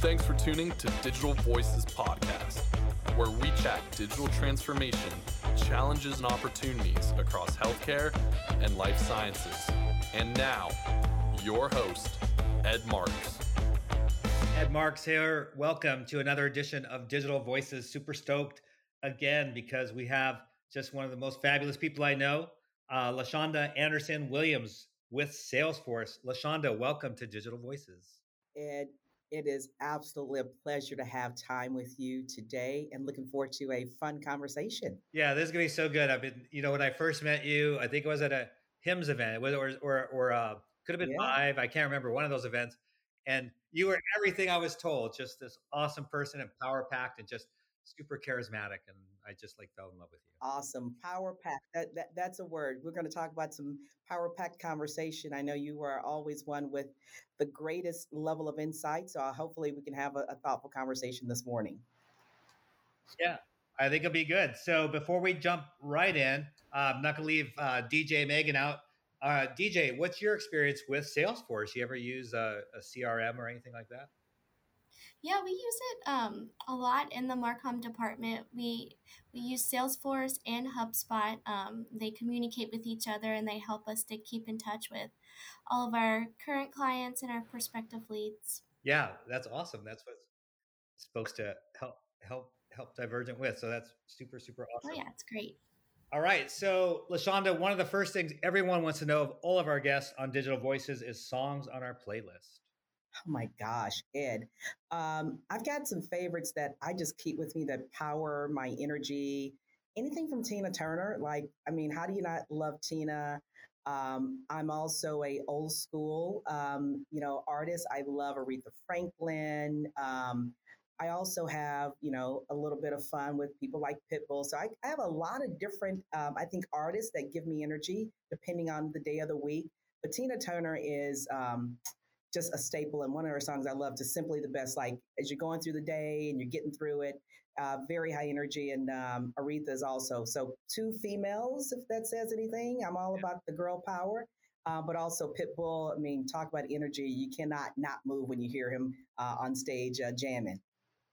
Thanks for tuning to Digital Voices Podcast, where we chat digital transformation, challenges, and opportunities across healthcare and life sciences. And now, your host, Ed Marks. Ed Marks here. Welcome to another edition of Digital Voices. Super stoked again because we have just one of the most fabulous people I know, uh, LaShonda Anderson Williams with Salesforce. LaShonda, welcome to Digital Voices. Ed, it is absolutely a pleasure to have time with you today and looking forward to a fun conversation. Yeah, this is going to be so good. I've been, you know, when I first met you, I think it was at a HIMSS event, or, or, or uh, could have been yeah. live. I can't remember one of those events. And you were everything I was told, just this awesome person and power packed and just super charismatic. And I just like fell in love with you. Awesome. Power pack. That, that that's a word. We're going to talk about some power packed conversation. I know you are always one with the greatest level of insight. So uh, hopefully we can have a, a thoughtful conversation this morning. Yeah, I think it'll be good. So before we jump right in, uh, I'm not going to leave uh, DJ Megan out. Uh, DJ, what's your experience with Salesforce? You ever use a, a CRM or anything like that? Yeah, we use it um, a lot in the Marcom department. We we use Salesforce and HubSpot. Um, they communicate with each other and they help us to keep in touch with all of our current clients and our prospective leads. Yeah, that's awesome. That's what's supposed to help help help Divergent with. So that's super super oh, awesome. Oh yeah, it's great. All right. So, LaShonda, one of the first things everyone wants to know of all of our guests on Digital Voices is songs on our playlist. Oh my gosh, Ed. Um, I've got some favorites that I just keep with me that power my energy. Anything from Tina Turner, like, I mean, how do you not love Tina? Um, I'm also a old school, um, you know, artist. I love Aretha Franklin. Um, I also have, you know, a little bit of fun with people like Pitbull. So I, I have a lot of different, um, I think, artists that give me energy depending on the day of the week. But Tina Turner is um, just a staple. And one of her songs I love, just simply the best. Like as you're going through the day and you're getting through it, uh, very high energy. And um, Aretha is also so two females, if that says anything. I'm all about the girl power. Uh, but also Pitbull. I mean, talk about energy. You cannot not move when you hear him uh, on stage uh, jamming.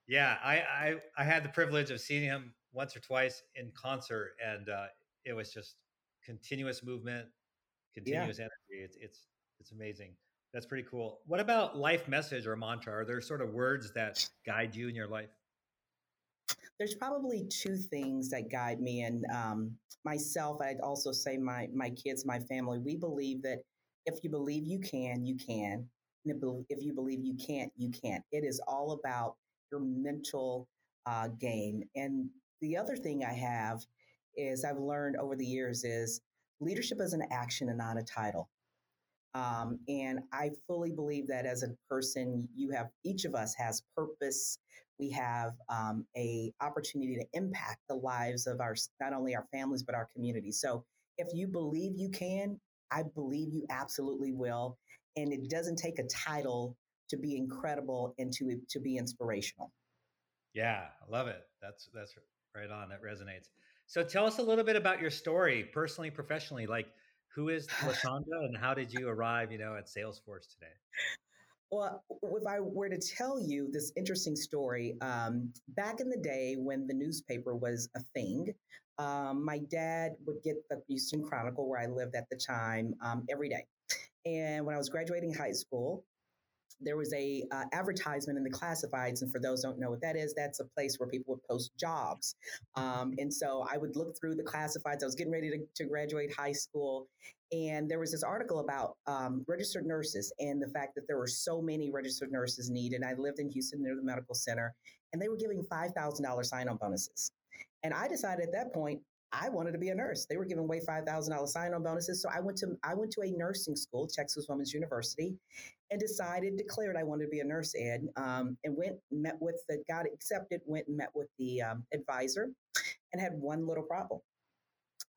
Yeah, I, I, I had the privilege of seeing him once or twice in concert, and uh, it was just continuous movement, continuous yeah. energy. It's it's it's amazing. That's pretty cool. What about life message or mantra? Are there sort of words that guide you in your life? There's probably two things that guide me and um, myself. I'd also say my my kids, my family. We believe that if you believe you can, you can. And if you believe you can't, you can't. It is all about your mental uh, game. And the other thing I have is I've learned over the years is leadership is an action and not a title. Um, and I fully believe that as a person, you have each of us has purpose. We have um, a opportunity to impact the lives of our not only our families but our community. So if you believe you can, I believe you absolutely will. And it doesn't take a title to be incredible and to to be inspirational. Yeah, I love it. That's that's right on. That resonates. So tell us a little bit about your story, personally, professionally. Like, who is LaShonda, and how did you arrive, you know, at Salesforce today? Well, if I were to tell you this interesting story, um, back in the day when the newspaper was a thing, um, my dad would get the Houston Chronicle, where I lived at the time, um, every day. And when I was graduating high school, there was a uh, advertisement in the classifieds and for those don't know what that is that's a place where people would post jobs. Um, and so i would look through the classifieds. I was getting ready to, to graduate high school and there was this article about um, registered nurses and the fact that there were so many registered nurses needed. I lived in houston near the medical center and they were giving $5000 sign-on bonuses. And i decided at that point I wanted to be a nurse. They were giving away five thousand dollars sign-on bonuses, so I went to I went to a nursing school, Texas Women's University, and decided declared I wanted to be a nurse. Ed um, and went met with the got accepted. Went and met with the um, advisor, and had one little problem.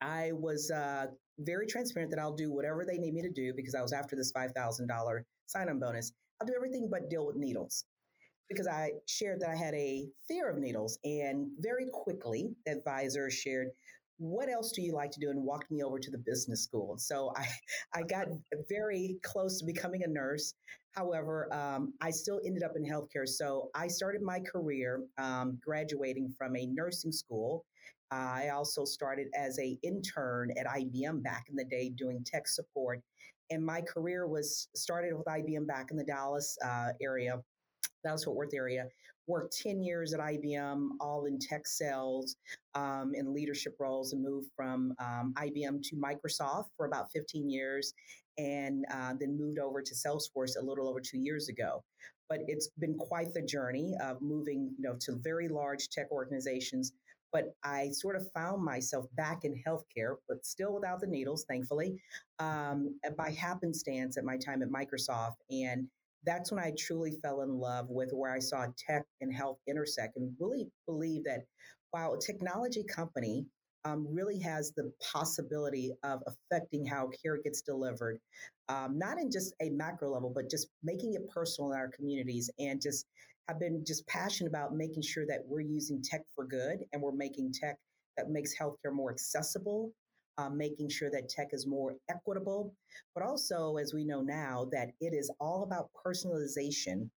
I was uh, very transparent that I'll do whatever they need me to do because I was after this five thousand dollar sign-on bonus. I'll do everything but deal with needles because I shared that I had a fear of needles. And very quickly, the advisor shared, what else do you like to do and walked me over to the business school so i i got very close to becoming a nurse However, um, I still ended up in healthcare. So I started my career um, graduating from a nursing school. I also started as a intern at IBM back in the day doing tech support. And my career was started with IBM back in the Dallas uh, area, Dallas Fort Worth area. Worked 10 years at IBM, all in tech sales um, and leadership roles, and moved from um, IBM to Microsoft for about 15 years and uh, then moved over to Salesforce a little over two years ago. But it's been quite the journey of moving, you know, to very large tech organizations. But I sort of found myself back in healthcare, but still without the needles, thankfully, um, by happenstance at my time at Microsoft. And that's when I truly fell in love with where I saw tech and health intersect and really believe that while a technology company um, really has the possibility of affecting how care gets delivered, um, not in just a macro level, but just making it personal in our communities and just have been just passionate about making sure that we're using tech for good and we're making tech that makes healthcare more accessible, um, making sure that tech is more equitable, but also, as we know now, that it is all about personalization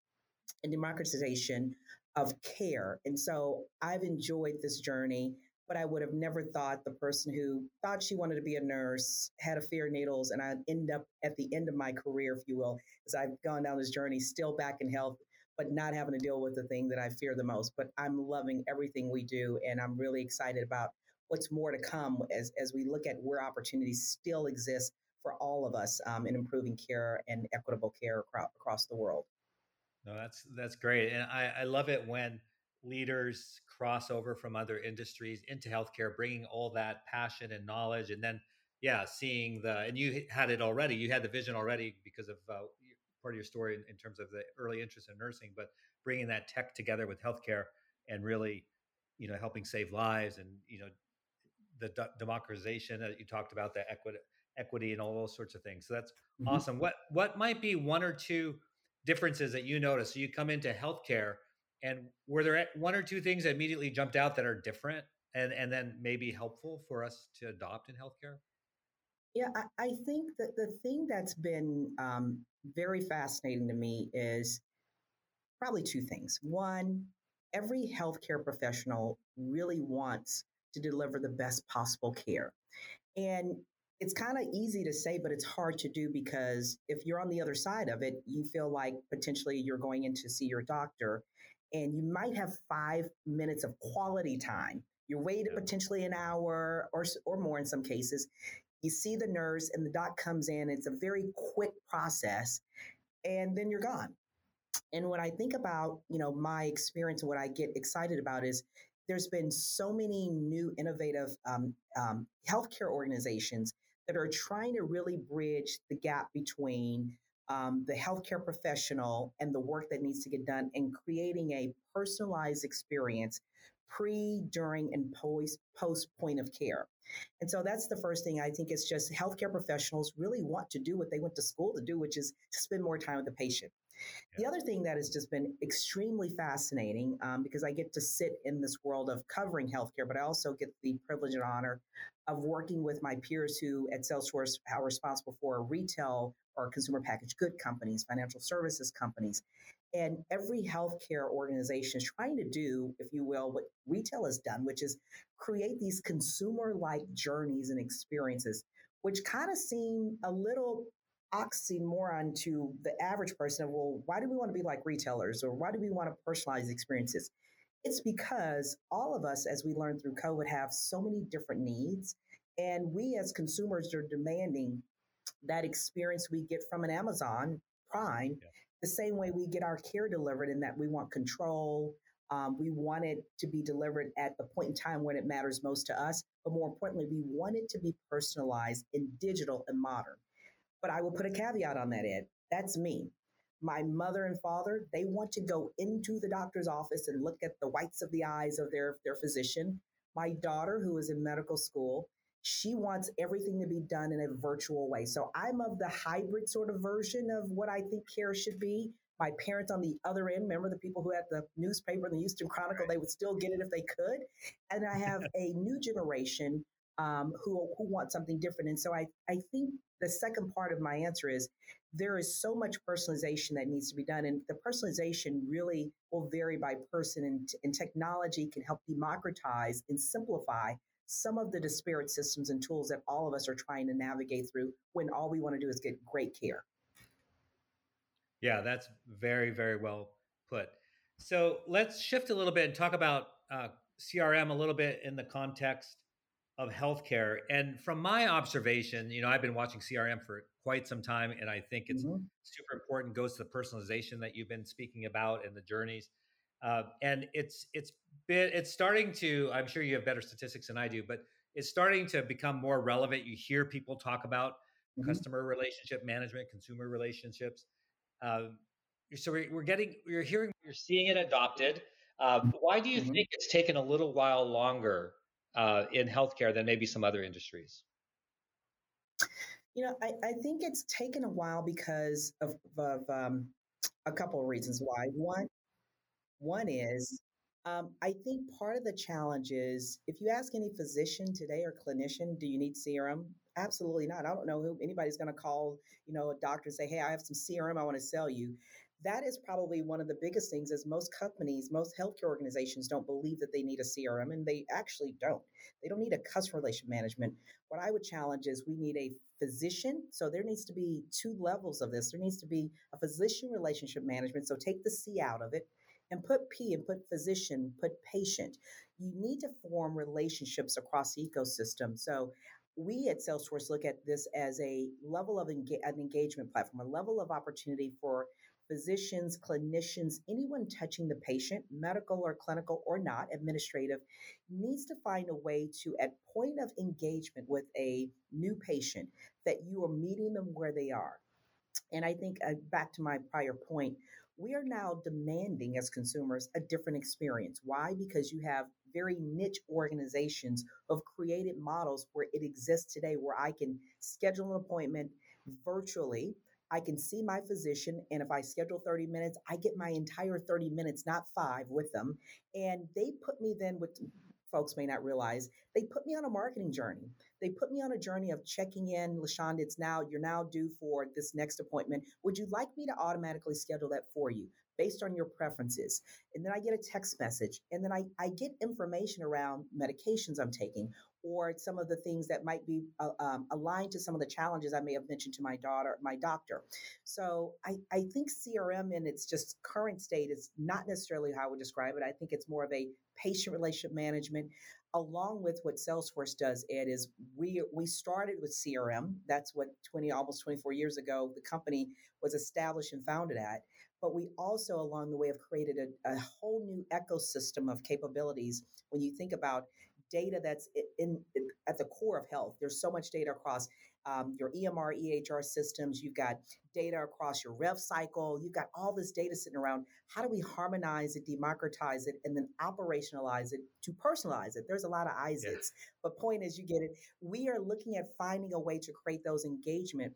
and democratization of care. And so I've enjoyed this journey but I would have never thought the person who thought she wanted to be a nurse had a fear of needles, and I end up at the end of my career, if you will, as I've gone down this journey, still back in health, but not having to deal with the thing that I fear the most. But I'm loving everything we do, and I'm really excited about what's more to come as as we look at where opportunities still exist for all of us um, in improving care and equitable care across, across the world. No, that's that's great, and I, I love it when leaders cross over from other industries into healthcare, bringing all that passion and knowledge, and then yeah, seeing the and you had it already. You had the vision already because of uh, part of your story in, in, terms of the early interest in nursing, but bringing that tech together with healthcare and really, you know, helping save lives and you know, the d- democratization that you talked about, the equity, equity, and all those sorts of things. So that's mm-hmm. awesome. What what might be one or two differences that you notice? So you come into healthcare and were there one or two things that immediately jumped out that are different and, and then maybe helpful for us to adopt in healthcare? Yeah, I, I think that the thing that's been um, very fascinating to me is probably two things. One, every healthcare professional really wants to deliver the best possible care. And it's kind of easy to say, but it's hard to do because if you're on the other side of it, you feel like potentially you're going in to see your doctor and you might have five minutes of quality time. You wait yeah. potentially an hour or, or more in some cases. You see the nurse and the doc comes in. It's a very quick process, and then you're gone. And when I think about, you know, my experience and what I get excited about is there's been so many new innovative um, um, healthcare organizations that are trying to really bridge the gap between um, the healthcare professional and the work that needs to get done and creating a personalized experience pre, during, and post, post point of care. And so that's the first thing I think it's just healthcare professionals really want to do what they went to school to do, which is to spend more time with the patient. The other thing that has just been extremely fascinating um, because I get to sit in this world of covering healthcare, but I also get the privilege and honor of working with my peers who at Salesforce are responsible for retail or consumer packaged good companies, financial services companies. And every healthcare organization is trying to do, if you will, what retail has done, which is create these consumer like journeys and experiences, which kind of seem a little oxymoron to the average person of, well, why do we want to be like retailers or why do we want to personalize experiences? It's because all of us, as we learned through COVID, have so many different needs. And we as consumers are demanding that experience we get from an Amazon Prime yeah. the same way we get our care delivered in that we want control. Um, we want it to be delivered at the point in time when it matters most to us. But more importantly, we want it to be personalized and digital and modern. But I will put a caveat on that, Ed. That's me. My mother and father, they want to go into the doctor's office and look at the whites of the eyes of their, their physician. My daughter, who is in medical school, she wants everything to be done in a virtual way. So I'm of the hybrid sort of version of what I think care should be. My parents on the other end, remember the people who had the newspaper, the Houston Chronicle, they would still get it if they could. And I have a new generation um, who who want something different. And so I I think the second part of my answer is there is so much personalization that needs to be done. And the personalization really will vary by person, and, and technology can help democratize and simplify some of the disparate systems and tools that all of us are trying to navigate through when all we want to do is get great care. Yeah, that's very, very well put. So let's shift a little bit and talk about uh, CRM a little bit in the context of healthcare. And from my observation, you know, I've been watching CRM for quite some time, and I think it's mm-hmm. super important. Goes to the personalization that you've been speaking about and the journeys. Uh, and it's it's been it's starting to. I'm sure you have better statistics than I do, but it's starting to become more relevant. You hear people talk about mm-hmm. customer relationship management, consumer relationships. Um, so we're, we're getting, we're hearing, you're seeing it adopted. Uh, why do you mm-hmm. think it's taken a little while longer uh, in healthcare than maybe some other industries? You know, I, I think it's taken a while because of, of um, a couple of reasons why. One, one is um, I think part of the challenge is if you ask any physician today or clinician, do you need CRM? Absolutely not. I don't know who anybody's going to call, you know, a doctor and say, "Hey, I have some CRM I want to sell you." That is probably one of the biggest things. Is most companies, most healthcare organizations don't believe that they need a CRM, and they actually don't. They don't need a customer relation management. What I would challenge is we need a physician. So there needs to be two levels of this. There needs to be a physician relationship management. So take the C out of it and put P and put physician, put patient. You need to form relationships across the ecosystem. So we at Salesforce look at this as a level of enga- an engagement platform, a level of opportunity for physicians, clinicians, anyone touching the patient, medical or clinical or not, administrative, needs to find a way to, at point of engagement with a new patient, that you are meeting them where they are. And I think uh, back to my prior point, we are now demanding as consumers a different experience. Why? Because you have very niche organizations of created models where it exists today, where I can schedule an appointment virtually. I can see my physician, and if I schedule 30 minutes, I get my entire 30 minutes, not five, with them. And they put me then with folks may not realize, they put me on a marketing journey. They put me on a journey of checking in. LaShonda, it's now, you're now due for this next appointment. Would you like me to automatically schedule that for you? based on your preferences. And then I get a text message, and then I, I get information around medications I'm taking or some of the things that might be uh, um, aligned to some of the challenges I may have mentioned to my daughter, my doctor. So I, I think CRM in its just current state is not necessarily how I would describe it. I think it's more of a patient relationship management along with what Salesforce does, Ed, is we we started with CRM. That's what 20 almost 24 years ago the company was established and founded at but we also along the way have created a, a whole new ecosystem of capabilities when you think about data that's in, in, at the core of health there's so much data across um, your emr ehr systems you've got data across your rev cycle you've got all this data sitting around how do we harmonize it democratize it and then operationalize it to personalize it there's a lot of isaacs yeah. but point is you get it we are looking at finding a way to create those engagement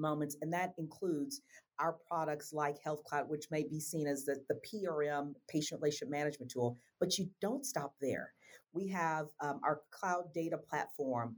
moments, and that includes our products like Health Cloud, which may be seen as the, the PRM, patient relationship management tool. But you don't stop there. We have um, our cloud data platform,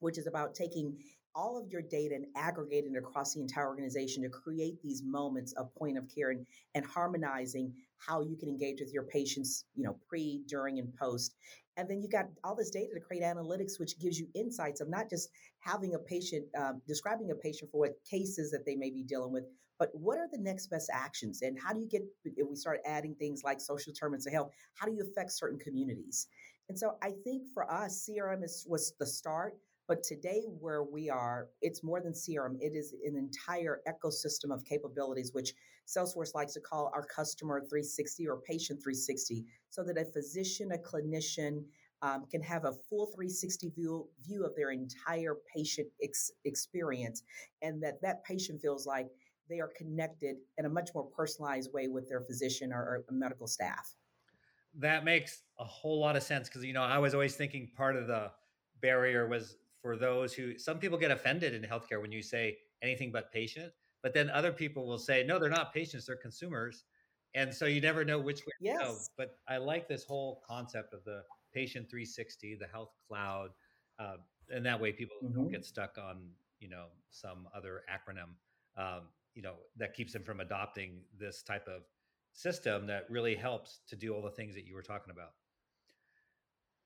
which is about taking all of your data and aggregating it across the entire organization to create these moments of point of care and, and harmonizing how you can engage with your patients, you know, pre, during, and post. And then you got all this data to create analytics, which gives you insights of not just having a patient, um, describing a patient for what cases that they may be dealing with, but what are the next best actions? And how do you get, if we start adding things like social determinants of health, how do you affect certain communities? And so I think for us, CRM is, was the start. But today, where we are, it's more than CRM. It is an entire ecosystem of capabilities, which Salesforce likes to call our customer 360 or patient 360, so that a physician, a clinician, um, can have a full 360 view, view of their entire patient ex- experience, and that that patient feels like they are connected in a much more personalized way with their physician or, or medical staff. That makes a whole lot of sense because you know I was always thinking part of the barrier was for those who some people get offended in healthcare when you say anything but patient, but then other people will say no, they're not patients, they're consumers, and so you never know which way yes. to go. But I like this whole concept of the patient 360, the health cloud, uh, and that way people mm-hmm. don't get stuck on you know some other acronym um, you know, that keeps them from adopting this type of system that really helps to do all the things that you were talking about.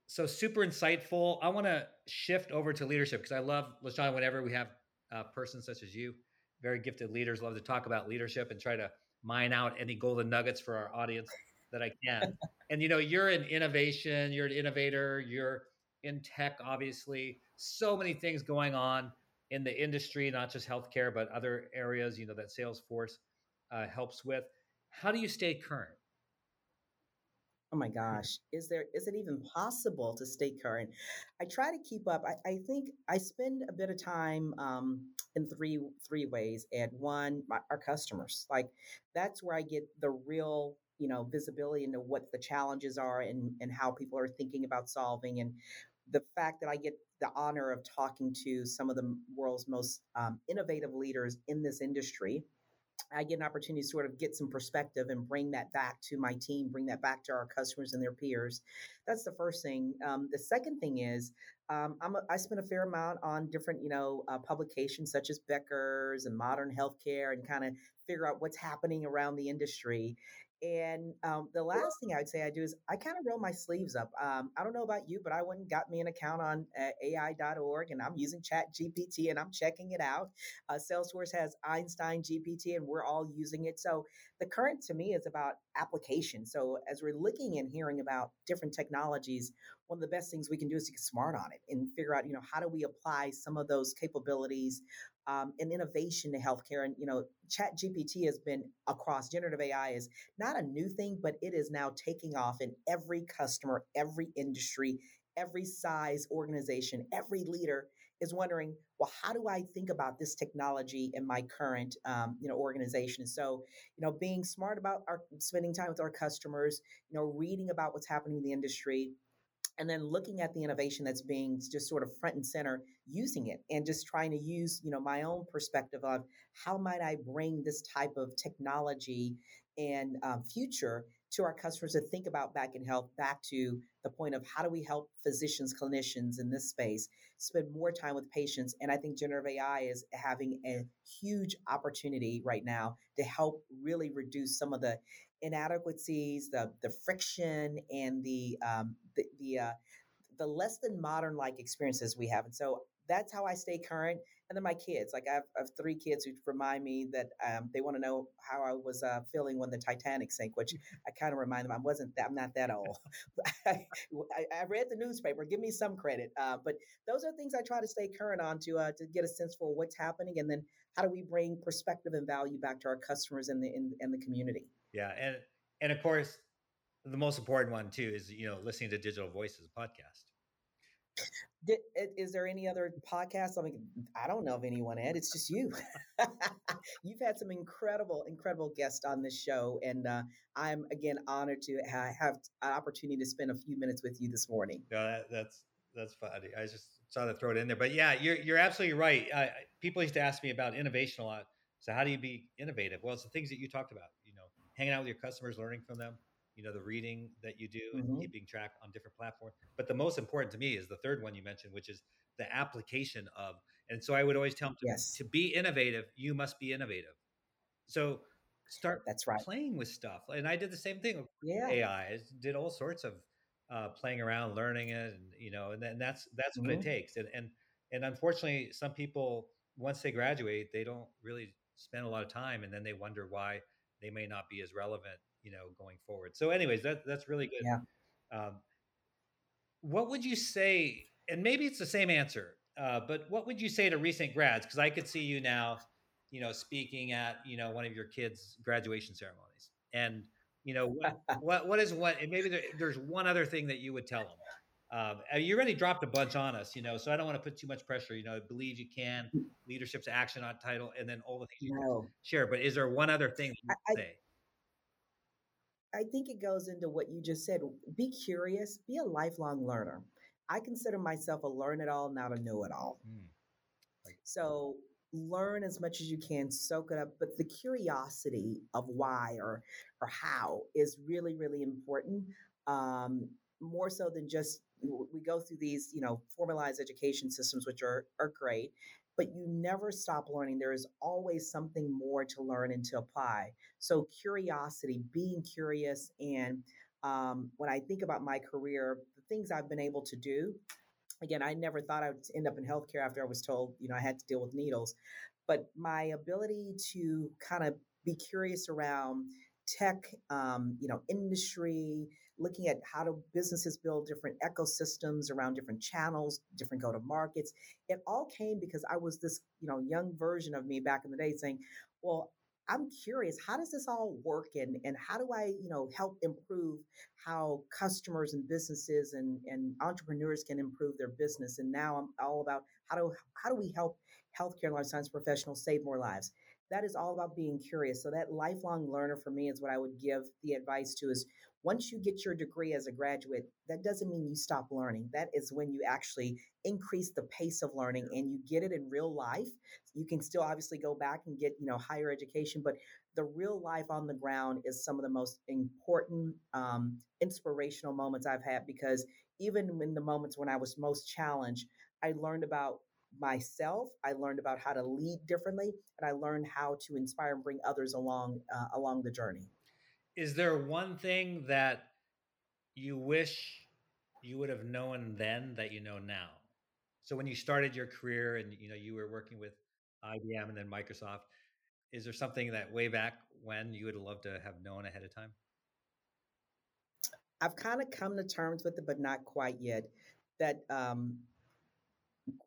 So super insightful. I want to shift over to leadership because I love LaShawn. Whenever we have a person such as you, very gifted leaders, love to talk about leadership and try to mine out any golden nuggets for our audience that I can. and you know, you're an innovation, you're an innovator, you're in tech, obviously. So many things going on in the industry, not just healthcare, but other areas, you know, that Salesforce uh, helps with. How do you stay current? Oh my gosh, is there is it even possible to stay current? I try to keep up. I, I think I spend a bit of time um, in three three ways. And one, my, our customers, like that's where I get the real you know visibility into what the challenges are and and how people are thinking about solving and the fact that I get the honor of talking to some of the world's most um, innovative leaders in this industry I get an opportunity to sort of get some perspective and bring that back to my team, bring that back to our customers and their peers. That's the first thing. Um, the second thing is um, I'm a, I spend a fair amount on different, you know, uh, publications such as Becker's and Modern Healthcare, and kind of figure out what's happening around the industry. And um, the last thing I would say I do is I kind of roll my sleeves up. Um, I don't know about you, but I went and got me an account on uh, AI.org and I'm using Chat GPT and I'm checking it out. Uh, Salesforce has Einstein GPT and we're all using it. So the current to me is about application. So as we're looking and hearing about different technologies, one of the best things we can do is to get smart on it and figure out, you know, how do we apply some of those capabilities um, and innovation to healthcare. And you know, Chat GPT has been across generative AI is not a new thing, but it is now taking off in every customer, every industry, every size organization, every leader is wondering, well, how do I think about this technology in my current, um, you know, organization? So, you know, being smart about our spending time with our customers, you know, reading about what's happening in the industry, and then looking at the innovation that's being just sort of front and center using it and just trying to use you know my own perspective of how might i bring this type of technology and um, future to our customers to think about back in health back to the point of how do we help physicians clinicians in this space spend more time with patients and i think generative ai is having a huge opportunity right now to help really reduce some of the inadequacies, the the friction, and the um, the the, uh, the less than modern like experiences we have. And so that's how I stay current. And then my kids, like I have, I have three kids who remind me that um, they want to know how I was uh, feeling when the Titanic sank, which I kind of remind them I wasn't. That, I'm not that old. I, I, read the newspaper. Give me some credit. Uh, but those are things I try to stay current on to uh, to get a sense for what's happening, and then how do we bring perspective and value back to our customers and the in, in the community. Yeah, and and of course, the most important one too is you know listening to Digital Voices podcast. Is there any other podcast? I mean, I don't know of anyone, Ed. It's just you. You've had some incredible, incredible guests on this show, and uh, I'm again honored to have an opportunity to spend a few minutes with you this morning. Yeah, that, that's that's funny. I just saw to throw it in there, but yeah, you're you're absolutely right. Uh, people used to ask me about innovation a lot. So how do you be innovative? Well, it's the things that you talked about hanging out with your customers, learning from them, you know, the reading that you do mm-hmm. and keeping track on different platforms. But the most important to me is the third one you mentioned, which is the application of. And so I would always tell them to, yes. to be innovative, you must be innovative. So start that's right playing with stuff. And I did the same thing with yeah. AI. I did all sorts of uh, playing around, learning it, and you know, and then that's that's mm-hmm. what it mm-hmm. takes. And and and unfortunately, some people once they graduate, they don't really spend a lot of time, and then they wonder why they may not be as relevant, you know, going forward. So, anyways, that that's really good. Yeah. Um, what would you say? And maybe it's the same answer, uh, but what would you say to recent grads? Because I could see you now, you know, speaking at you know one of your kids' graduation ceremonies, and you know what what what is what? And maybe there, there's one other thing that you would tell them um, you already dropped a bunch on us, you know, so I don't want to put too much pressure. You know, I believe you can, mm. leadership's action on title, and then all the things no. you share. But is there one other thing you I, say? I think it goes into what you just said. Be curious, be a lifelong learner. I consider myself a learn it all, not a know it all. Mm. So learn as much as you can, soak it up, but the curiosity of why or or how is really, really important. Um, more so than just we go through these, you know, formalized education systems, which are are great. but you never stop learning. There is always something more to learn and to apply. So, curiosity, being curious, and um, when I think about my career, the things I've been able to do, again, I never thought I would end up in healthcare after I was told, you know, I had to deal with needles. But my ability to kind of be curious around tech, um, you know, industry, looking at how do businesses build different ecosystems around different channels, different go to markets. It all came because I was this, you know, young version of me back in the day saying, well, I'm curious, how does this all work and, and how do I, you know, help improve how customers and businesses and, and entrepreneurs can improve their business? And now I'm all about how do how do we help healthcare and life science professionals save more lives? That is all about being curious. So that lifelong learner for me is what I would give the advice to is once you get your degree as a graduate, that doesn't mean you stop learning. That is when you actually increase the pace of learning and you get it in real life. You can still obviously go back and get, you know, higher education, but the real life on the ground is some of the most important, um, inspirational moments I've had because even in the moments when I was most challenged, I learned about myself. I learned about how to lead differently, and I learned how to inspire and bring others along uh, along the journey is there one thing that you wish you would have known then that you know now? So when you started your career and you know you were working with IBM and then Microsoft, is there something that way back when you would have loved to have known ahead of time? I've kind of come to terms with it, but not quite yet. That um,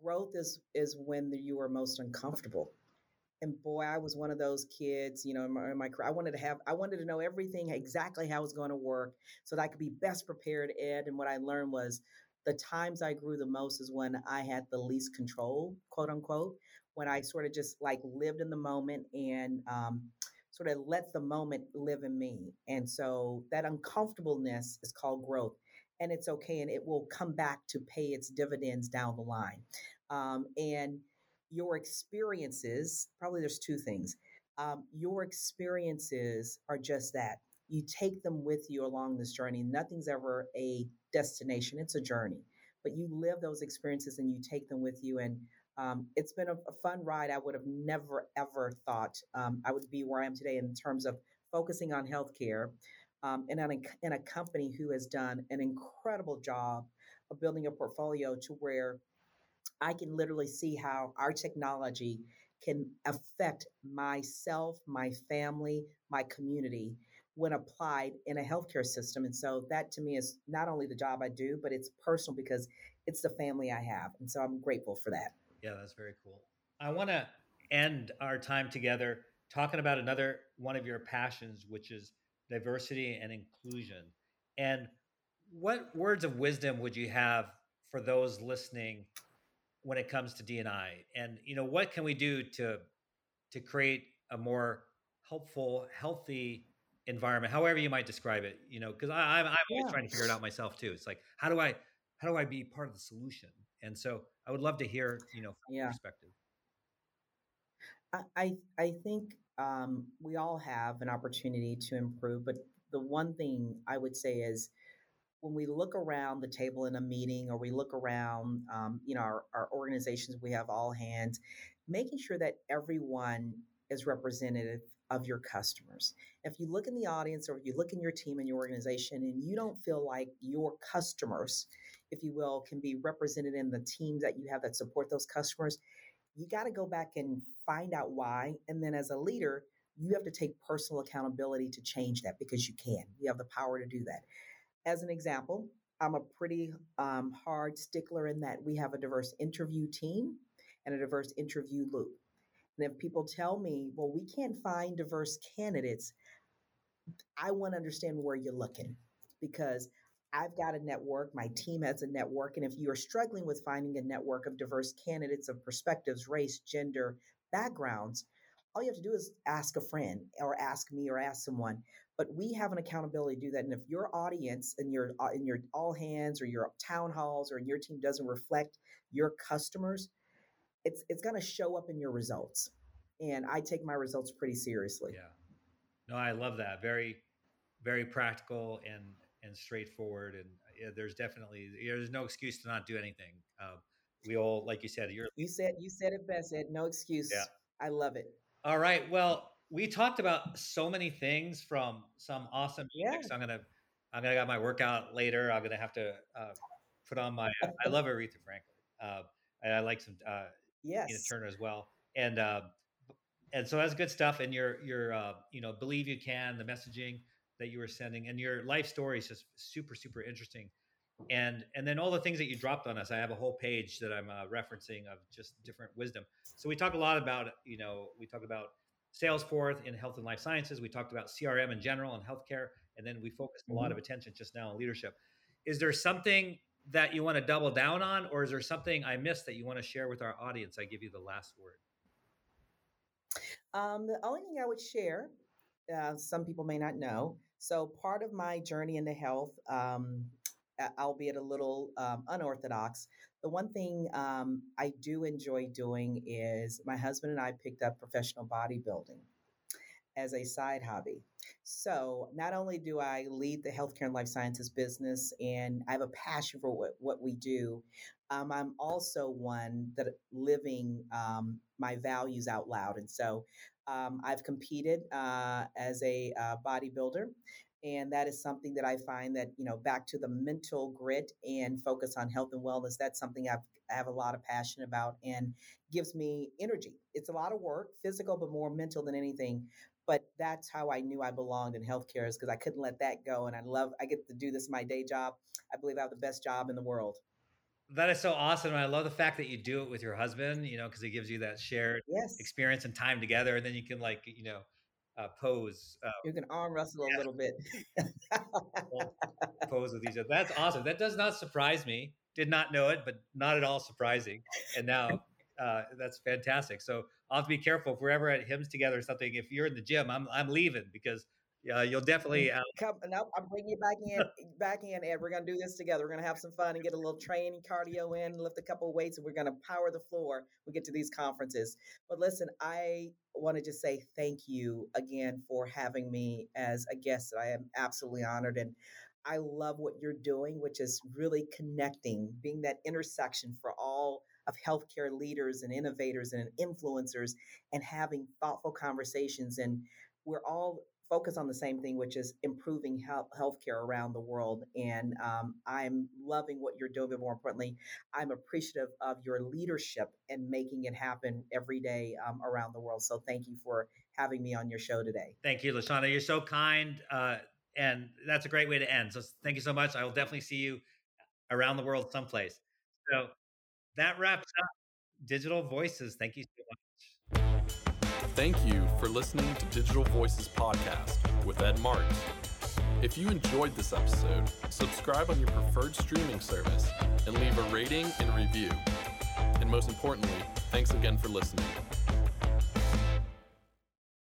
growth is is when you are most uncomfortable and boy, I was one of those kids, you know, in my, in my, I wanted to have, I wanted to know everything exactly how it was going to work so that I could be best prepared, Ed. And what I learned was the times I grew the most is when I had the least control, quote unquote, when I sort of just like lived in the moment and um, sort of let the moment live in me. And so that uncomfortableness is called growth. And it's okay. And it will come back to pay its dividends down the line. Um, and your experiences, probably there's two things. Um, your experiences are just that. You take them with you along this journey. Nothing's ever a destination, it's a journey. But you live those experiences and you take them with you. And um, it's been a, a, fun ride. I would have never, ever thought um, I would be where I am today in terms of focusing on healthcare um, and a, in a company who has done an incredible job of building a portfolio to where I can literally see how our technology can affect myself, my family, my community when applied in a healthcare system. And so that to me is not only the job I do, but it's personal because it's the family I have. And so I'm grateful for that. Yeah, that's very cool. I want to end our time together talking about another one of your passions, which is diversity and inclusion. And what words of wisdom would you have for those listening when it comes to DNI, and you know what can we do to to create a more helpful, healthy environment, however you might describe it. You know, because I'm I'm always yeah. trying to figure it out myself too. It's like how do I how do I be part of the solution? And so I would love to hear you know from yeah. perspective. I I think um, we all have an opportunity to improve, but the one thing I would say is when we look around the table in a meeting or we look around, um, you know, our, our organizations, we have all hands, making sure that everyone is representative of your customers. If you look in the audience or if you look in your team and your organization and you don't feel like your customers, if you will, can be represented in the teams that you have that support those customers, you got to go back and find out why. And then as a leader, you have to take personal accountability to change that because you can. You have the power to do that. As an example, I'm a pretty um, hard stickler in that we have a diverse interview team and a diverse interview loop. And if people tell me, well, we can't find diverse candidates, I want to understand where you're looking because I've got a network, my team has a network. And if you're struggling with finding a network of diverse candidates of perspectives, race, gender, backgrounds, all you have to do is ask a friend or ask me or ask someone but we have an accountability to do that. And if your audience and your uh, in your all hands or your town halls or your team doesn't reflect your customers, it's it's going to show up in your results. And I take my results pretty seriously. Yeah. No, I love that. Very, very practical and and straightforward. And yeah, there's definitely there's no excuse to not do anything. Uh, we all, like you said, you're. You said you said it best. Ed. No excuse. Yeah. I love it. All right. Well, we talked about so many things from some awesome music. Yeah. So I'm gonna, I'm gonna got my workout later. I'm gonna have to uh, put on my. I love Aretha Franklin, uh, and I like some uh, Yes. Tina Turner as well. And uh, and so that's good stuff. And your your uh, you know believe you can the messaging that you were sending and your life story is just super super interesting. And and then all the things that you dropped on us. I have a whole page that I'm uh, referencing of just different wisdom. So we talk a lot about you know we talk about Salesforce in health and life sciences. We talked about CRM in general and healthcare, and then we focused a lot of attention just now on leadership. Is there something that you want to double down on, or is there something I missed that you want to share with our audience? I give you the last word. Um, the only thing I would share, uh, some people may not know. So, part of my journey into health, um, albeit a little um, unorthodox, the one thing um, I do enjoy doing is my husband and I picked up professional bodybuilding as a side hobby. So, not only do I lead the healthcare and life sciences business and I have a passion for what, what we do, um, I'm also one that living um, my values out loud. And so, um, I've competed uh, as a uh, bodybuilder, and that is something that I find that you know back to the mental grit and focus on health and wellness. That's something I've, I have a lot of passion about and gives me energy. It's a lot of work, physical, but more mental than anything. But that's how I knew I belonged in healthcare is because I couldn't let that go. And I love I get to do this my day job. I believe I have the best job in the world. That is so awesome. I love the fact that you do it with your husband, you know, because it gives you that shared Yes. experience and time together. And then you can, like, you know, uh, pose, uh, You can arm wrestle Yeah. a little bit. pose with each other. That's awesome. That does not surprise me. Did not know it, but not at all surprising. And now uh, that's fantastic. So I'll have to be careful if we're ever at HIMSS together or something. If you're in the gym, I'm, I'm leaving because uh, you'll definitely, uh, Come, no, I'm bringing you back in, back in, Ed. We're gonna do this together. We're gonna have some fun and get a little training, cardio in, lift a couple of weights, and we're gonna power the floor. We get to these conferences. But listen, I want to just say thank you again for having me as a guest. I am absolutely honored, and I love what you're doing, which is really connecting, being that intersection for all of healthcare leaders and innovators and influencers, and having thoughtful conversations. And we're all focus on the same thing, which is improving health healthcare around the world. And um, I'm loving what you're doing, but more importantly, I'm appreciative of your leadership and making it happen every day um, around the world. So thank you for having me on your show today. thank you, LaShonda. You're so kind. Uh, and that's a great way to end. So thank you so much. I will definitely see you around the world someplace. So that wraps up Digital Voices. Thank you so much. Thank you for listening to Digital Voices Podcast with Ed Marks. If you enjoyed this episode, subscribe on your preferred streaming service and leave a rating and review. And most importantly, thanks again for listening.